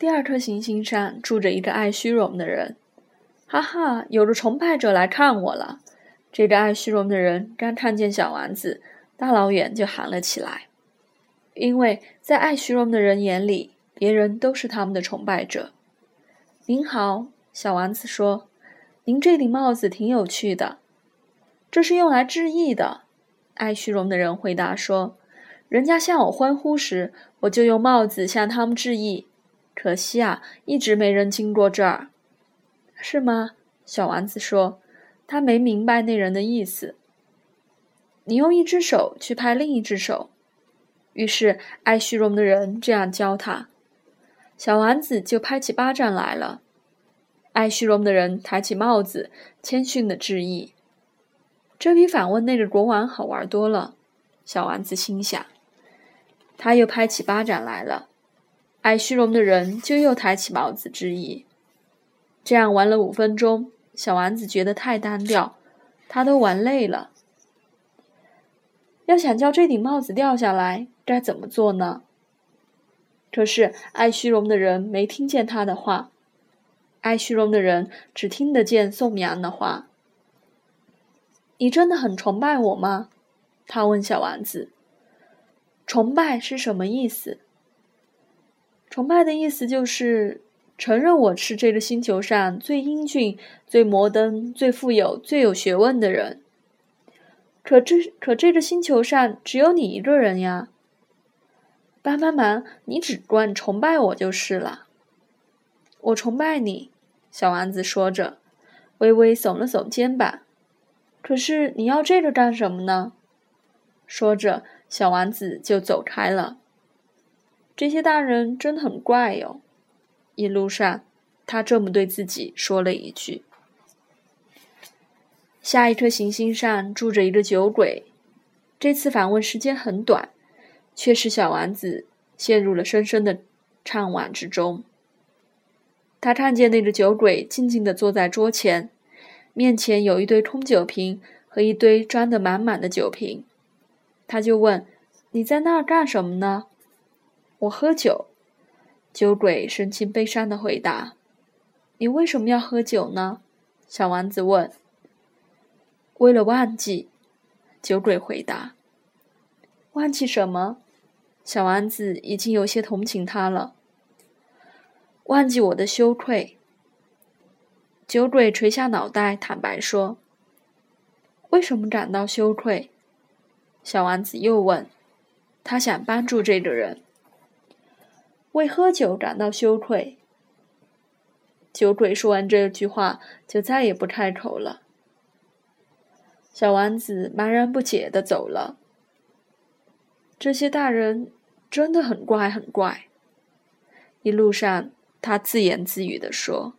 第二颗行星上住着一个爱虚荣的人。哈哈，有个崇拜者来看我了。这个爱虚荣的人刚看见小丸子，大老远就喊了起来。因为在爱虚荣的人眼里，别人都是他们的崇拜者。您好，小丸子说：“您这顶帽子挺有趣的。”这是用来致意的。爱虚荣的人回答说：“人家向我欢呼时，我就用帽子向他们致意。可惜啊，一直没人经过这儿。”是吗？小丸子说：“他没明白那人的意思。”你用一只手去拍另一只手。于是爱虚荣的人这样教他，小丸子就拍起巴掌来了。爱虚荣的人抬起帽子，谦逊的致意。这比反问那个国王好玩多了。小丸子心想。他又拍起巴掌来了，爱虚荣的人就又抬起帽子之意。这样玩了五分钟，小丸子觉得太单调，他都玩累了。要想叫这顶帽子掉下来，该怎么做呢？可是爱虚荣的人没听见他的话，爱虚荣的人只听得见宋明阳的话。你真的很崇拜我吗？他问小丸子。崇拜是什么意思？崇拜的意思就是。承认我是这个星球上最英俊、最摩登、最富有、最有学问的人。可这可这个星球上只有你一个人呀！帮帮忙，你只管崇拜我就是了。我崇拜你，小丸子说着，微微耸了耸肩膀。可是你要这个干什么呢？说着，小丸子就走开了。这些大人真的很怪哟。一路上，他这么对自己说了一句。下一颗行星上住着一个酒鬼，这次访问时间很短，却使小丸子陷入了深深的怅惘之中。他看见那个酒鬼静静地坐在桌前，面前有一堆空酒瓶和一堆装得满满的酒瓶，他就问：“你在那儿干什么呢？”“我喝酒。”酒鬼神情悲伤的回答：“你为什么要喝酒呢？”小王子问。“为了忘记。”酒鬼回答。“忘记什么？”小王子已经有些同情他了。“忘记我的羞愧。”酒鬼垂下脑袋，坦白说：“为什么感到羞愧？”小王子又问。他想帮助这个人。为喝酒感到羞愧。酒鬼说完这句话，就再也不开口了。小丸子茫然不解的走了。这些大人真的很怪，很怪。一路上，他自言自语的说。